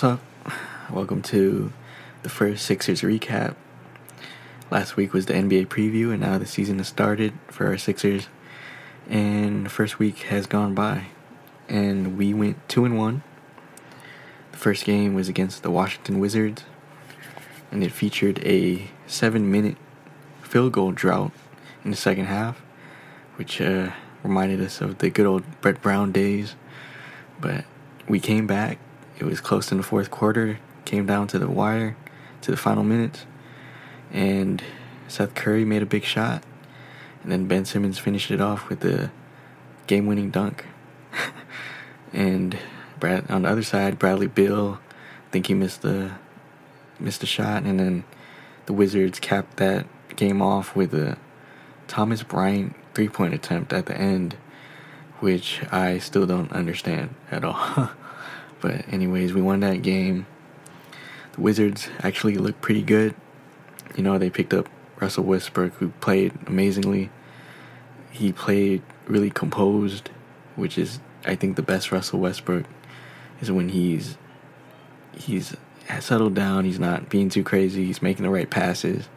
Up? Welcome to the first Sixers recap. Last week was the NBA preview, and now the season has started for our Sixers. And the first week has gone by, and we went two and one. The first game was against the Washington Wizards, and it featured a seven-minute field goal drought in the second half, which uh, reminded us of the good old Brett Brown days. But we came back. It was close in the fourth quarter. Came down to the wire, to the final minutes, and Seth Curry made a big shot, and then Ben Simmons finished it off with the game-winning dunk. and Brad on the other side, Bradley Beal, I think he missed the missed a shot, and then the Wizards capped that game off with a Thomas Bryant three-point attempt at the end, which I still don't understand at all. but anyways, we won that game. The Wizards actually looked pretty good. You know, they picked up Russell Westbrook, who played amazingly. He played really composed, which is, I think, the best Russell Westbrook is when he's he's settled down. He's not being too crazy. He's making the right passes,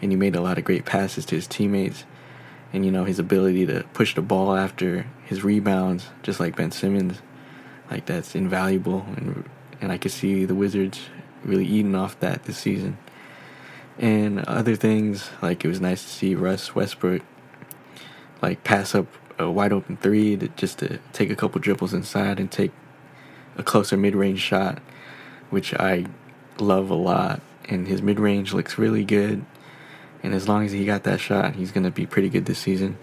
and he made a lot of great passes to his teammates. And you know his ability to push the ball after his rebounds, just like Ben Simmons, like that's invaluable. And and I could see the Wizards really eating off that this season. And other things like it was nice to see Russ Westbrook like pass up a wide open three to just to take a couple dribbles inside and take a closer mid range shot, which I love a lot. And his mid range looks really good. And as long as he got that shot, he's going to be pretty good this season.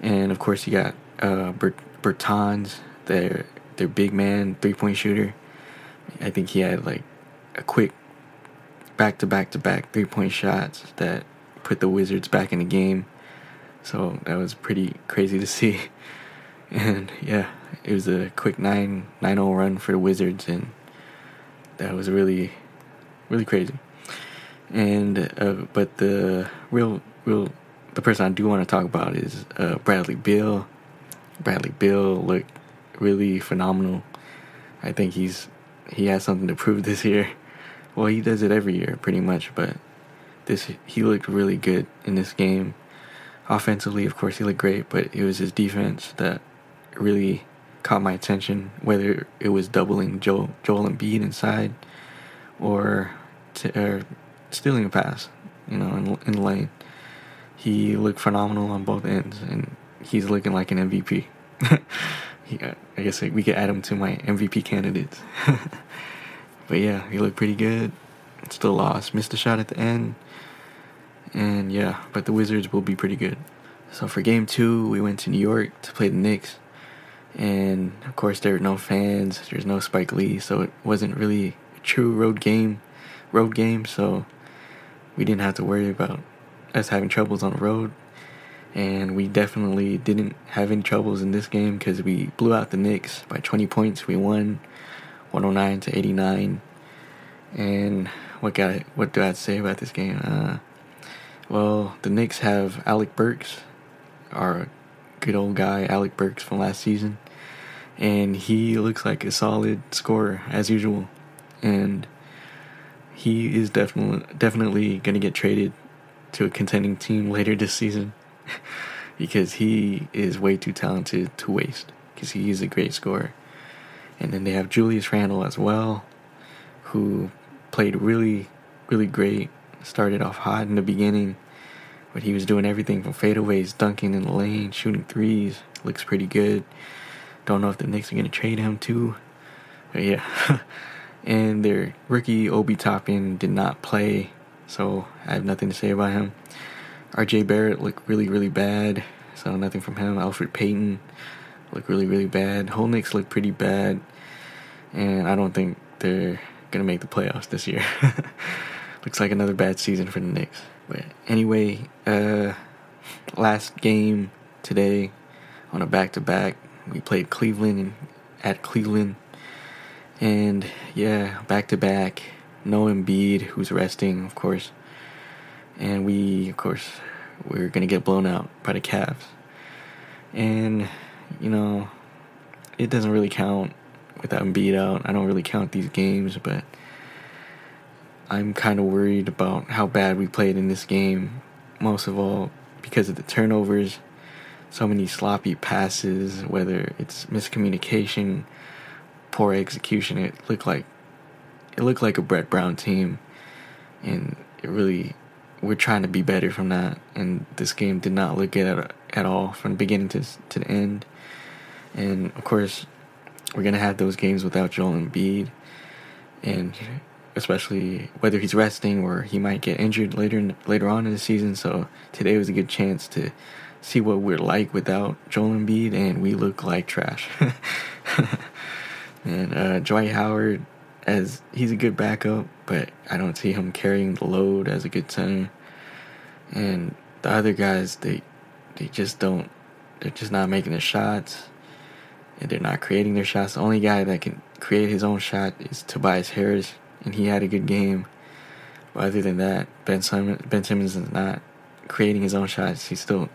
And of course, you got uh, Bert- Bertans, their their big man three point shooter. I think he had like a quick back to back to back three point shots that put the Wizards back in the game. So that was pretty crazy to see. And yeah, it was a quick 9 9 run for the Wizards, and that was really, really crazy. And uh, but the real, real, the person I do want to talk about is uh, Bradley Beal. Bradley Beal looked really phenomenal. I think he's he has something to prove this year. Well, he does it every year pretty much, but this he looked really good in this game. Offensively, of course, he looked great, but it was his defense that really caught my attention. Whether it was doubling Joel Joel Embiid inside, or, to, or stealing a pass, you know, in, in lane, he looked phenomenal on both ends, and he's looking like an MVP. he, I guess we could add him to my MVP candidates. but yeah, he looked pretty good. Still lost, missed a shot at the end. And yeah, but the Wizards will be pretty good. So for game two, we went to New York to play the Knicks. And of course, there were no fans. There's no Spike Lee, so it wasn't really a true road game. Road game, so we didn't have to worry about us having troubles on the road. And we definitely didn't have any troubles in this game because we blew out the Knicks by 20 points. We won 109 to 89. And what got what do I say about this game? Uh, well, the Knicks have Alec Burks, our good old guy Alec Burks from last season, and he looks like a solid scorer as usual, and he is definitely definitely gonna get traded to a contending team later this season because he is way too talented to waste because he is a great scorer. And then they have Julius Randle as well, who played really, really great. Started off hot in the beginning, but he was doing everything from fadeaways, dunking in the lane, shooting threes. Looks pretty good. Don't know if the Knicks are gonna trade him too, but yeah. and their rookie Obi Toppin did not play, so I have nothing to say about him. RJ Barrett looked really, really bad, so nothing from him. Elfrid Payton looked really, really bad. Whole Knicks looked pretty bad, and I don't think they're gonna make the playoffs this year. Looks like another bad season for the Knicks. But anyway, uh, last game today on a back to back, we played Cleveland and at Cleveland, and yeah, back to back. No Embiid, who's resting, of course, and we, of course, we're gonna get blown out by the Cavs, and you know, it doesn't really count without Embiid out. I don't really count these games, but I'm kind of worried about how bad we played in this game. Most of all, because of the turnovers, so many sloppy passes, whether it's miscommunication, poor execution. It looked like it looked like a Brett Brown team, and it really we're trying to be better from that. And this game did not look good at, at all from the beginning to to the end. And of course, we're gonna have those games without Joel Embiid, and especially whether he's resting or he might get injured later in, later on in the season. So today was a good chance to see what we're like without Joel Embiid, and we look like trash. and uh, Dwight Howard, as he's a good backup, but I don't see him carrying the load as a good center. And the other guys, they they just don't. They're just not making the shots. And they're not creating their shots. The only guy that can create his own shot is Tobias Harris, and he had a good game. But other than that, Ben Simmons, Ben Simmons is not creating his own shots. He's still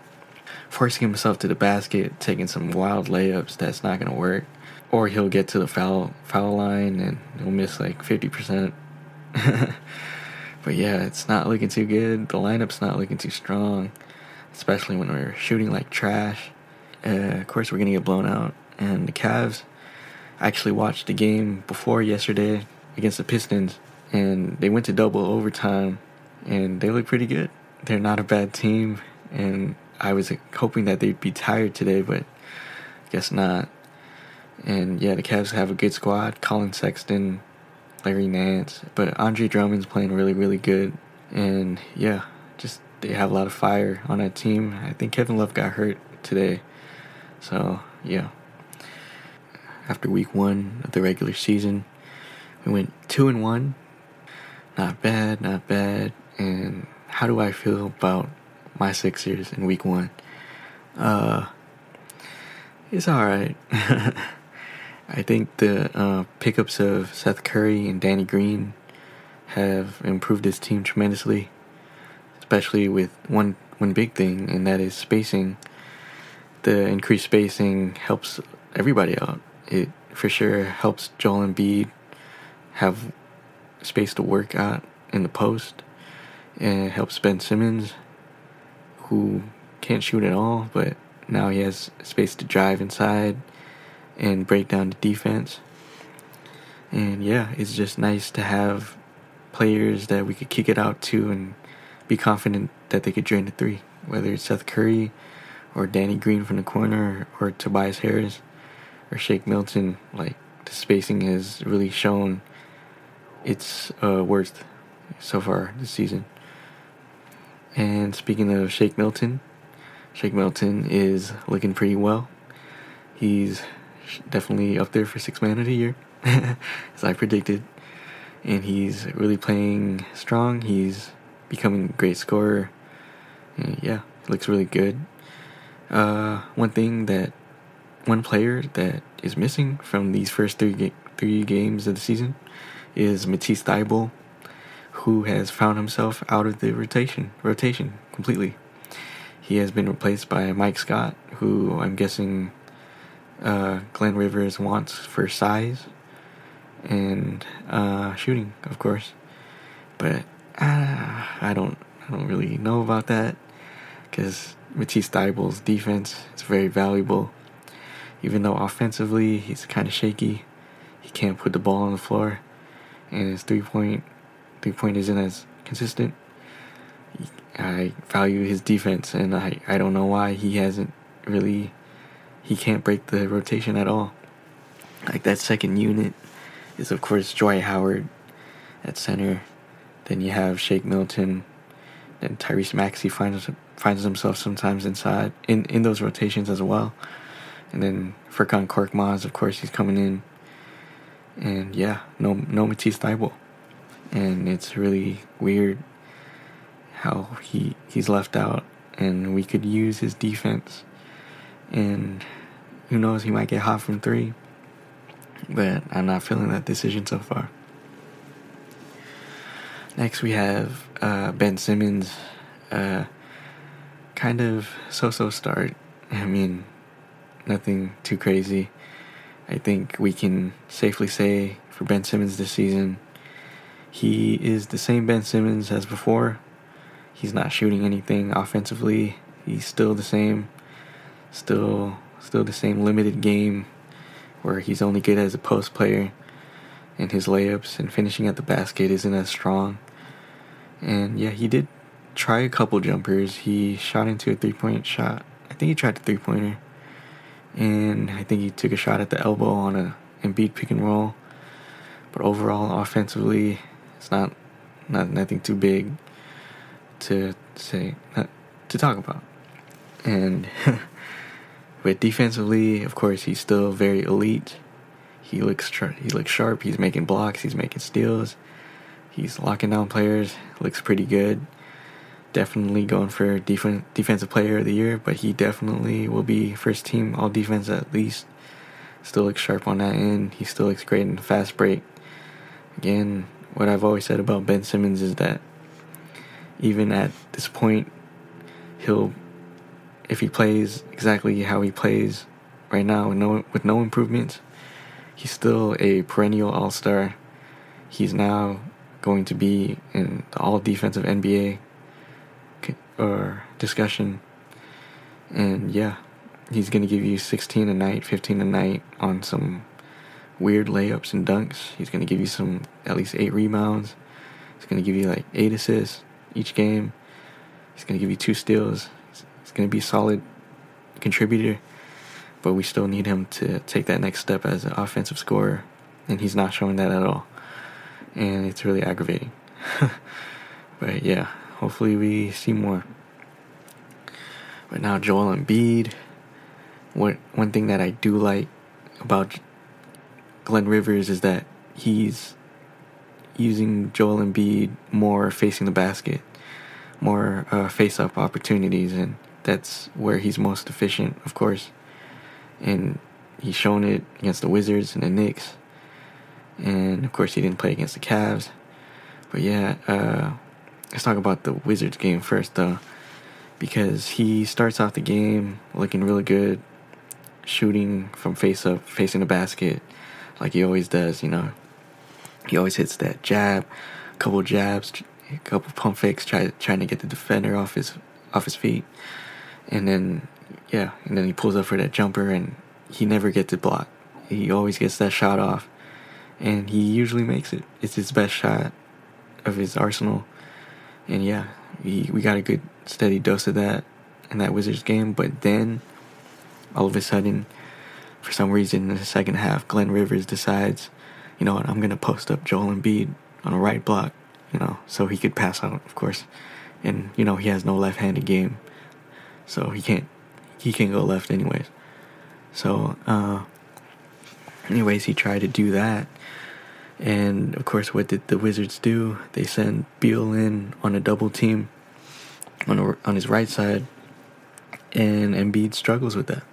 forcing himself to the basket, taking some wild layups that's not going to work. Or he'll get to the foul foul line and he'll miss like 50%. but yeah, it's not looking too good. The lineup's not looking too strong, especially when we're shooting like trash. Uh, of course, we're going to get blown out. And the Cavs actually watched the game before yesterday against the Pistons, and they went to double overtime, and they look pretty good. They're not a bad team, and I was hoping that they'd be tired today, but guess not. And yeah, the Cavs have a good squad. Collin Sexton, Larry Nance, but Andre Drummond's playing really, really good. And yeah, just they have a lot of fire on that team. I think Kevin Love got hurt today, so yeah. After week one of the regular season, we went two and one. Not bad, not bad. And how do I feel about my Sixers in week one. Uh, it's alright. I think the uh, pickups of Seth Curry and Danny Green have improved this team tremendously, especially with one one big thing, and that is spacing. The increased spacing helps everybody out. It for sure helps Joel Embiid have space to work out in the post, and it helps Ben Simmons who can't shoot at all, but now he has space to drive inside and break down the defense. And yeah, it's just nice to have players that we could kick it out to and be confident that they could drain the three, whether it's Seth Curry or Danny Green from the corner or Tobias Harris or Shake Milton. Like the spacing has really shown its uh, worth so far this season. And speaking of Shake Milton, Shake Milton is looking pretty well. He's definitely up there for six man of the year, as I predicted. And he's really playing strong. He's becoming a great scorer. And yeah, looks really good. Uh, one thing that one player that is missing from these first three ga- three games of the season is Matisse Thybulle who has found himself out of the rotation rotation completely. He has been replaced by Mike Scott, who I'm guessing uh, Glenn Rivers wants for size and uh, shooting, of course. But uh, I don't, I don't really know about that because Matisse Thybulle's defense is very valuable. Even though offensively he's kind of shaky, he can't put the ball on the floor, and his three point three point isn't as consistent. I value his defense, and I, I don't know why he hasn't really. He can't break the rotation at all. Like that second unit is, of course, Dwight Howard at center. Then you have Shake Milton. Then Tyrese Maxey finds finds himself sometimes inside in, in those rotations as well. And then Furkan Korkmaz, of course, he's coming in. And yeah, no no Matisse Thybulle and it's really weird how he he's left out and we could use his defense and who knows he might get hot from three but i'm not feeling that decision so far next we have uh, ben simmons uh, kind of so-so start i mean nothing too crazy I think we can safely say for Ben Simmons this season, he is the same Ben Simmons as before. He's not shooting anything offensively. He's still the same. Still still the same limited game where he's only good as a post player and his layups and finishing at the basket isn't as strong. And yeah, he did try a couple jumpers. He shot into a three point shot. I think he tried the three pointer. And I think he took a shot at the elbow on a Embiid pick and roll. But overall, offensively, it's not not nothing too big to say not, to talk about. And but defensively, of course, he's still very elite. He looks he looks sharp. He's making blocks. He's making steals. He's locking down players. Looks pretty good. Definitely going for def- defensive player of the year, but he definitely will be first team all defense at least. Still looks sharp on that end. He still looks great in the fast break. Again, what I've always said about Ben Simmons is that even at this point, he'll if he plays exactly how he plays right now with no with no improvements, he's still a perennial All Star. He's now going to be in the All Defensive NBA or discussion, and yeah, he's gonna give you 16 a night, 15 a night on some weird layups and dunks. He's going to give you some, at least eight rebounds. He's going to give you like eight assists each game. He's going to give you two steals. Going to be a solid contributor, but we still need him to take that next step as an offensive scorer, and he's not showing that at all. And it's really aggravating. but yeah, hopefully we see more. But now Joel Embiid. What one thing that I do like about Glenn Rivers is that he's using Joel Embiid more facing the basket, more uh, face-up opportunities, and that's where he's most efficient, of course. And he's shown it against the Wizards and the Knicks, and of course he didn't play against the Cavs. But yeah, uh, let's talk about the Wizards game first, though, because he starts off the game looking really good, shooting from face-up, facing the basket like he always does, you know. He always hits that jab, a couple jabs, a couple pump fakes, try, trying to get the defender off his off his feet, and then yeah, and then he pulls up for that jumper, and he never gets it blocked. He always gets that shot off, and he usually makes it. It's his best shot of his arsenal, and yeah, we we got a good steady dose of that in that Wizards game. But then, all of a sudden, for some reason in the second half, Glenn Rivers decides, you know what, I'm gonna post up Joel Embiid on a right block, you know, so he could pass out, of course. And you know he has no left-handed game, so he can't he can't go left anyways. So, uh, anyways, he tried to do that, and of course, what did the Wizards do? They send Beal in on a double team on a, on his right side, and Embiid struggles with that.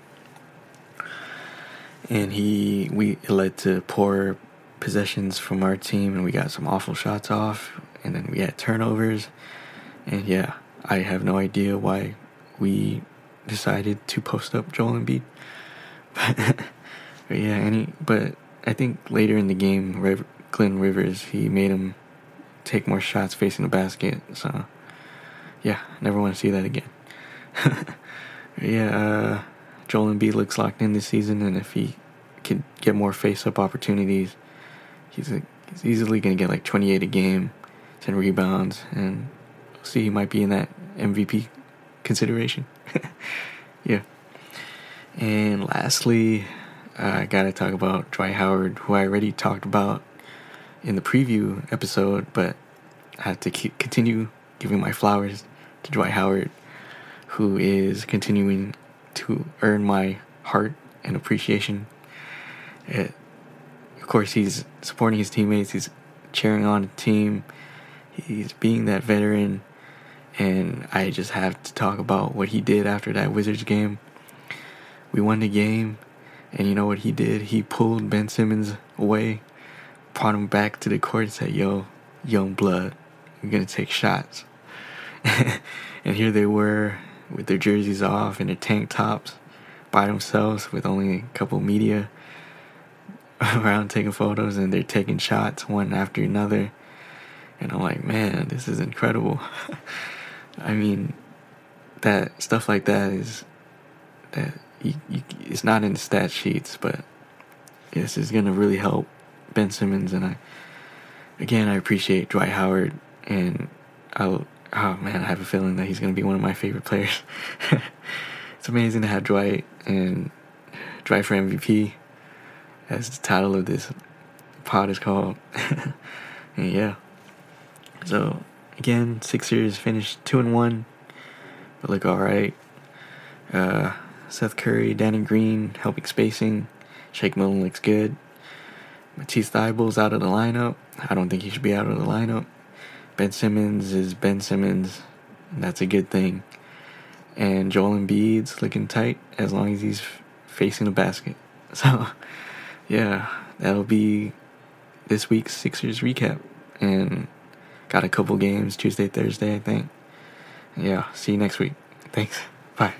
And he we led to poor possessions from our team, and we got some awful shots off, and then we had turnovers, and yeah, I have no idea why we decided to post up Joel Embiid, but, but yeah, any but I think later in the game, Rev, Glenn Rivers he made him take more shots facing the basket, so yeah, never want to see that again. yeah. Uh, Joel Embiid looks locked in this season, and if he can get more face-up opportunities, he's, he's easily to get like 28 a game, 10 rebounds, and see he might be in that MVP consideration. yeah. And lastly, uh, I got to talk about Dwight Howard, who I already talked about in the preview episode, but I had to keep, continue giving my flowers to Dwight Howard, who is continuing to earn my heart and appreciation. It, of course, he's supporting his teammates. He's cheering on the team. He's being that veteran, and I just have to talk about what he did after that Wizards game. We won the game, and you know what he did? He pulled Ben Simmons away, brought him back to the court, and said, "Yo, young blood, we're gonna take shots." and here they were with their jerseys off and their tank tops by themselves with only a couple media. around taking photos and they're taking shots one after another. And I'm like, man, this is incredible. I mean, that stuff like that is that you, you, it's not in the stat sheets, but this is gonna really help Ben Simmons. And I, again, I appreciate Dwight Howard, and I'll, oh man, I have a feeling that he's gonna be one of my favorite players. it's amazing to have Dwight and Dwight for MVP, as the title of this pod is called. and yeah, so again, Sixers finished two and one, but look all right. Uh, Seth Curry, Danny Green helping spacing. Shake Milton looks good. Matisse Thybulle's out of the lineup. I don't think he should be out of the lineup. Ben Simmons is Ben Simmons. that's a good thing. And Joel Embiid's looking tight as long as he's facing the basket. So, yeah, that'll be this week's Sixers recap. And got a couple games Tuesday, Thursday, I think. Yeah, see you next week. Thanks. Bye.